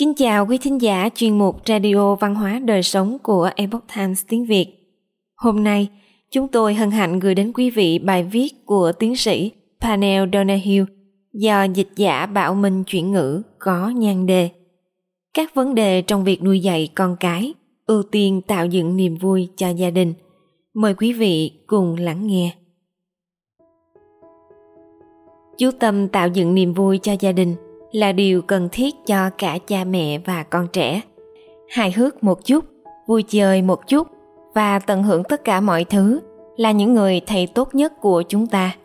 Kính chào quý thính giả chuyên mục Radio Văn hóa Đời Sống của Epoch Times tiếng Việt. Hôm nay, chúng tôi hân hạnh gửi đến quý vị bài viết của tiến sĩ Panel Donahue do dịch giả Bảo Minh chuyển ngữ có nhan đề. Các vấn đề trong việc nuôi dạy con cái, ưu tiên tạo dựng niềm vui cho gia đình. Mời quý vị cùng lắng nghe. Chú tâm tạo dựng niềm vui cho gia đình là điều cần thiết cho cả cha mẹ và con trẻ. Hài hước một chút, vui chơi một chút và tận hưởng tất cả mọi thứ là những người thầy tốt nhất của chúng ta.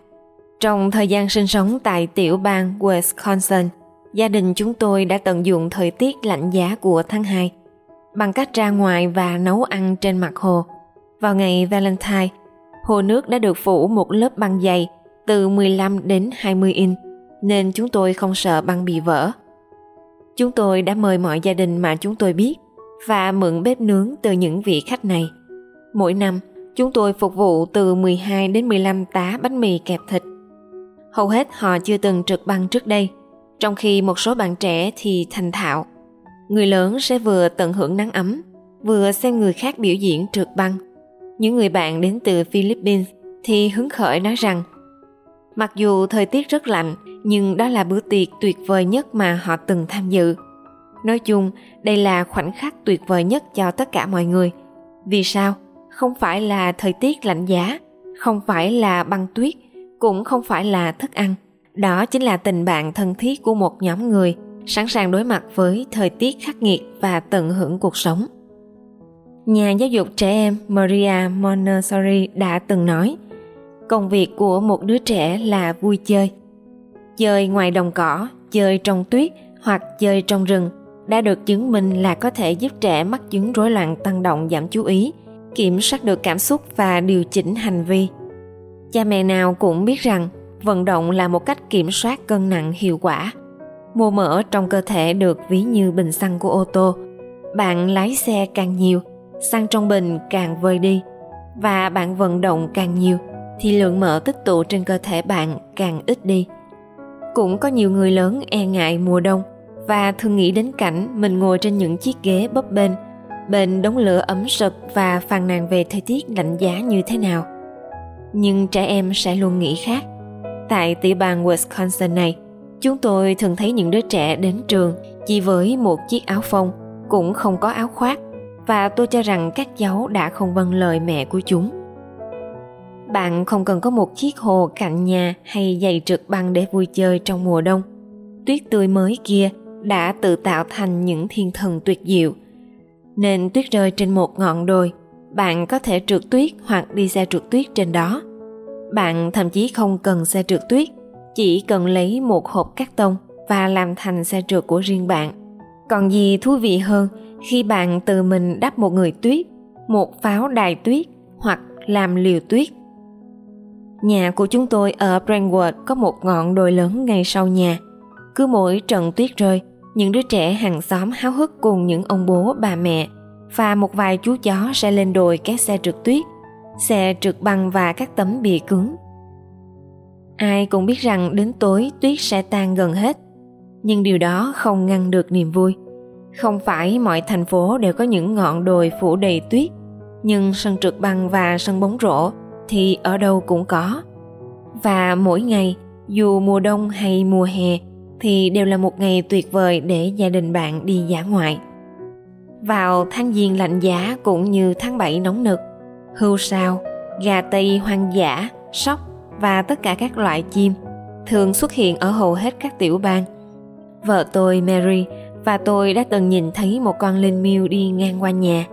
Trong thời gian sinh sống tại tiểu bang Wisconsin, gia đình chúng tôi đã tận dụng thời tiết lạnh giá của tháng 2 bằng cách ra ngoài và nấu ăn trên mặt hồ. Vào ngày Valentine, hồ nước đã được phủ một lớp băng dày từ 15 đến 20 inch nên chúng tôi không sợ băng bị vỡ. Chúng tôi đã mời mọi gia đình mà chúng tôi biết và mượn bếp nướng từ những vị khách này. Mỗi năm, chúng tôi phục vụ từ 12 đến 15 tá bánh mì kẹp thịt. Hầu hết họ chưa từng trượt băng trước đây, trong khi một số bạn trẻ thì thành thạo. Người lớn sẽ vừa tận hưởng nắng ấm, vừa xem người khác biểu diễn trượt băng. Những người bạn đến từ Philippines thì hứng khởi nói rằng Mặc dù thời tiết rất lạnh, nhưng đó là bữa tiệc tuyệt vời nhất mà họ từng tham dự. Nói chung, đây là khoảnh khắc tuyệt vời nhất cho tất cả mọi người. Vì sao? Không phải là thời tiết lạnh giá, không phải là băng tuyết, cũng không phải là thức ăn. Đó chính là tình bạn thân thiết của một nhóm người sẵn sàng đối mặt với thời tiết khắc nghiệt và tận hưởng cuộc sống. Nhà giáo dục trẻ em Maria Montessori đã từng nói, công việc của một đứa trẻ là vui chơi. Chơi ngoài đồng cỏ, chơi trong tuyết hoặc chơi trong rừng đã được chứng minh là có thể giúp trẻ mắc chứng rối loạn tăng động giảm chú ý, kiểm soát được cảm xúc và điều chỉnh hành vi. Cha mẹ nào cũng biết rằng vận động là một cách kiểm soát cân nặng hiệu quả. Mô mỡ trong cơ thể được ví như bình xăng của ô tô. Bạn lái xe càng nhiều, xăng trong bình càng vơi đi và bạn vận động càng nhiều thì lượng mỡ tích tụ trên cơ thể bạn càng ít đi. Cũng có nhiều người lớn e ngại mùa đông và thường nghĩ đến cảnh mình ngồi trên những chiếc ghế bấp bênh bên đống lửa ấm sực và phàn nàn về thời tiết lạnh giá như thế nào. Nhưng trẻ em sẽ luôn nghĩ khác. Tại tiểu bang Wisconsin này, chúng tôi thường thấy những đứa trẻ đến trường chỉ với một chiếc áo phông, cũng không có áo khoác và tôi cho rằng các cháu đã không vâng lời mẹ của chúng bạn không cần có một chiếc hồ cạnh nhà hay giày trượt băng để vui chơi trong mùa đông. Tuyết tươi mới kia đã tự tạo thành những thiên thần tuyệt diệu. Nên tuyết rơi trên một ngọn đồi, bạn có thể trượt tuyết hoặc đi xe trượt tuyết trên đó. Bạn thậm chí không cần xe trượt tuyết, chỉ cần lấy một hộp cát tông và làm thành xe trượt của riêng bạn. Còn gì thú vị hơn khi bạn tự mình đắp một người tuyết, một pháo đài tuyết hoặc làm liều tuyết Nhà của chúng tôi ở Brentwood có một ngọn đồi lớn ngay sau nhà. Cứ mỗi trận tuyết rơi, những đứa trẻ hàng xóm háo hức cùng những ông bố bà mẹ và một vài chú chó sẽ lên đồi các xe trượt tuyết, xe trượt băng và các tấm bìa cứng. Ai cũng biết rằng đến tối tuyết sẽ tan gần hết, nhưng điều đó không ngăn được niềm vui. Không phải mọi thành phố đều có những ngọn đồi phủ đầy tuyết, nhưng sân trượt băng và sân bóng rổ thì ở đâu cũng có. Và mỗi ngày, dù mùa đông hay mùa hè, thì đều là một ngày tuyệt vời để gia đình bạn đi dã ngoại. Vào tháng giêng lạnh giá cũng như tháng 7 nóng nực hươu sao, gà tây hoang dã, sóc và tất cả các loại chim thường xuất hiện ở hầu hết các tiểu bang. Vợ tôi mary và tôi đã từng nhìn thấy một con linh miêu đi ngang qua nhà.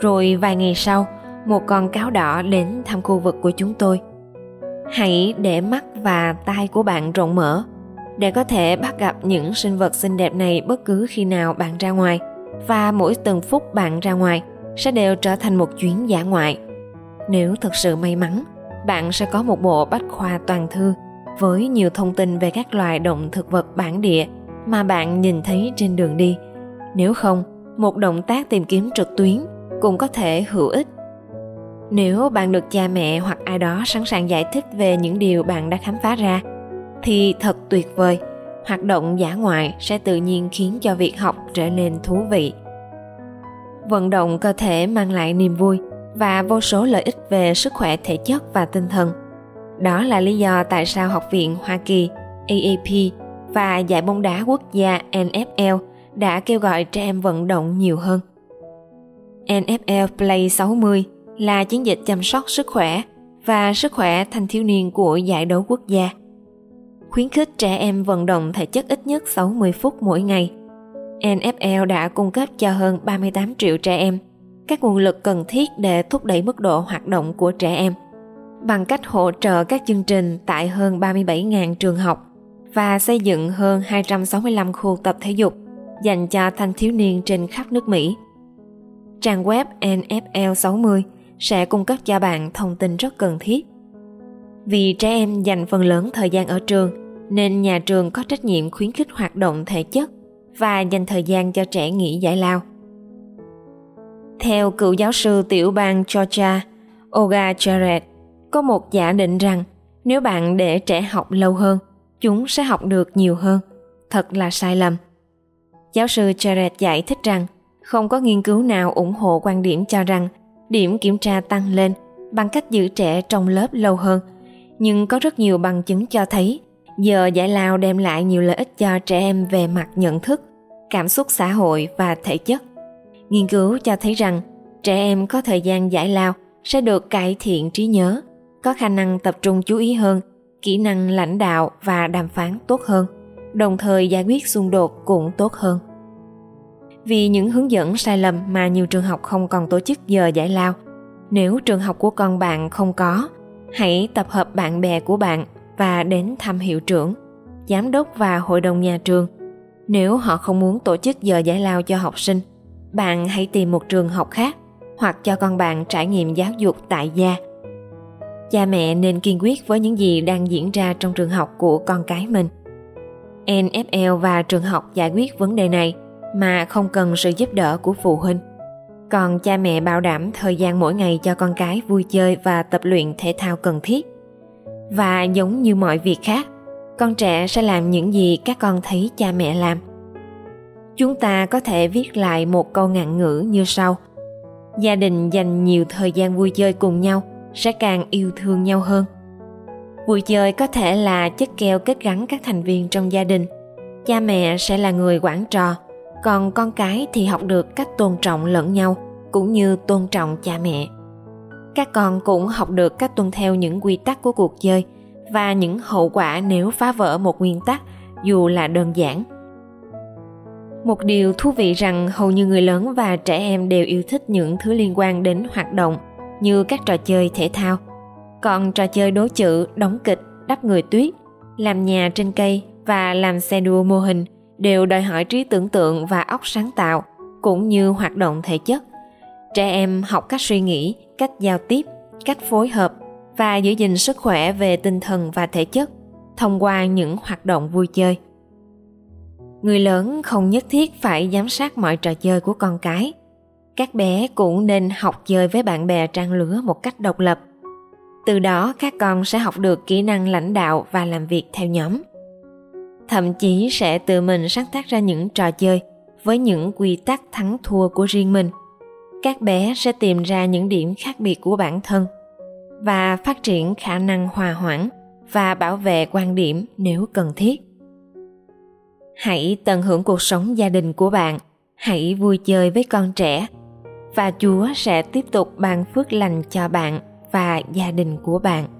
Rồi vài ngày sau một con cáo đỏ đến thăm khu vực của chúng tôi. Hãy để mắt và tai của bạn rộng mở để có thể bắt gặp những sinh vật xinh đẹp này bất cứ khi nào bạn ra ngoài, và mỗi từng phút bạn ra ngoài sẽ đều trở thành một chuyến dã ngoại. Nếu thực sự may mắn, bạn sẽ có một bộ bách khoa toàn thư với nhiều thông tin về các loài động thực vật bản địa mà bạn nhìn thấy trên đường đi. Nếu không, một động tác tìm kiếm trực tuyến cũng có thể hữu ích nếu bạn được cha mẹ hoặc ai đó sẵn sàng giải thích về những điều bạn đã khám phá ra, thì thật tuyệt vời. Hoạt động giả ngoại sẽ tự nhiên khiến cho việc học trở nên thú vị. Vận động cơ thể mang lại niềm vui và vô số lợi ích về sức khỏe thể chất và tinh thần. Đó là lý do tại sao học viện hoa kỳ aap và giải bóng đá quốc gia nfl đã kêu gọi trẻ em vận động nhiều hơn. NFL Play 60 là chiến dịch chăm sóc sức khỏe và sức khỏe thanh thiếu niên của giải đấu quốc gia. Khuyến khích trẻ em vận động thể chất ít nhất 60 phút mỗi ngày. NFL đã cung cấp cho hơn 38 triệu trẻ em các nguồn lực cần thiết để thúc đẩy mức độ hoạt động của trẻ em, bằng cách hỗ trợ các chương trình tại hơn 37.000 trường học và xây dựng hơn 265 khu tập thể dục dành cho thanh thiếu niên trên khắp nước Mỹ. Trang web NFL 60 sẽ cung cấp cho bạn thông tin rất cần thiết. Vì trẻ em dành phần lớn thời gian ở trường, nên nhà trường có trách nhiệm khuyến khích hoạt động thể chất và dành thời gian cho trẻ nghỉ giải lao. Theo cựu giáo sư tiểu bang Georgia, Olga Jarrett, có một giả định rằng nếu bạn để trẻ học lâu hơn, chúng sẽ học được nhiều hơn. Thật là sai lầm. Giáo sư Jarrett giải thích rằng không có nghiên cứu nào ủng hộ quan điểm cho rằng điểm kiểm tra tăng lên bằng cách giữ trẻ trong lớp lâu hơn. Nhưng có rất nhiều bằng chứng cho thấy, giờ giải lao đem lại nhiều lợi ích cho trẻ em về mặt nhận thức, cảm xúc xã hội và thể chất. Nghiên cứu cho thấy rằng, trẻ em có thời gian giải lao sẽ được cải thiện trí nhớ, có khả năng tập trung chú ý hơn, kỹ năng lãnh đạo và đàm phán tốt hơn, đồng thời giải quyết xung đột cũng tốt hơn vì những hướng dẫn sai lầm mà nhiều trường học không còn tổ chức giờ giải lao. Nếu trường học của con bạn không có, hãy tập hợp bạn bè của bạn và đến thăm hiệu trưởng, giám đốc và hội đồng nhà trường. Nếu họ không muốn tổ chức giờ giải lao cho học sinh, bạn hãy tìm một trường học khác hoặc cho con bạn trải nghiệm giáo dục tại gia. Cha mẹ nên kiên quyết với những gì đang diễn ra trong trường học của con cái mình. NFL và trường học giải quyết vấn đề này – mà không cần sự giúp đỡ của phụ huynh. Còn cha mẹ bảo đảm thời gian mỗi ngày cho con cái vui chơi và tập luyện thể thao cần thiết. Và giống như mọi việc khác, con trẻ sẽ làm những gì các con thấy cha mẹ làm. Chúng ta có thể viết lại một câu ngạn ngữ như sau. Gia đình dành nhiều thời gian vui chơi cùng nhau sẽ càng yêu thương nhau hơn. Vui chơi có thể là chất keo kết gắn các thành viên trong gia đình. Cha mẹ sẽ là người quản trò còn con cái thì học được cách tôn trọng lẫn nhau, cũng như tôn trọng cha mẹ. Các con cũng học được cách tuân theo những quy tắc của cuộc chơi và những hậu quả nếu phá vỡ một nguyên tắc, dù là đơn giản. Một điều thú vị rằng hầu như người lớn và trẻ em đều yêu thích những thứ liên quan đến hoạt động, như các trò chơi thể thao. Còn trò chơi đố chữ, đóng kịch, đắp người tuyết, làm nhà trên cây và làm xe đua mô hình đều đòi hỏi trí tưởng tượng và óc sáng tạo, cũng như hoạt động thể chất. Trẻ em học cách suy nghĩ, cách giao tiếp, cách phối hợp và giữ gìn sức khỏe về tinh thần và thể chất thông qua những hoạt động vui chơi. Người lớn không nhất thiết phải giám sát mọi trò chơi của con cái. Các bé cũng nên học chơi với bạn bè trang lứa một cách độc lập. Từ đó, các con sẽ học được kỹ năng lãnh đạo và làm việc theo nhóm thậm chí sẽ tự mình sáng tác ra những trò chơi với những quy tắc thắng thua của riêng mình. Các bé sẽ tìm ra những điểm khác biệt của bản thân và phát triển khả năng hòa hoãn và bảo vệ quan điểm nếu cần thiết. Hãy tận hưởng cuộc sống gia đình của bạn, hãy vui chơi với con trẻ và chúa sẽ tiếp tục ban phước lành cho bạn và gia đình của bạn.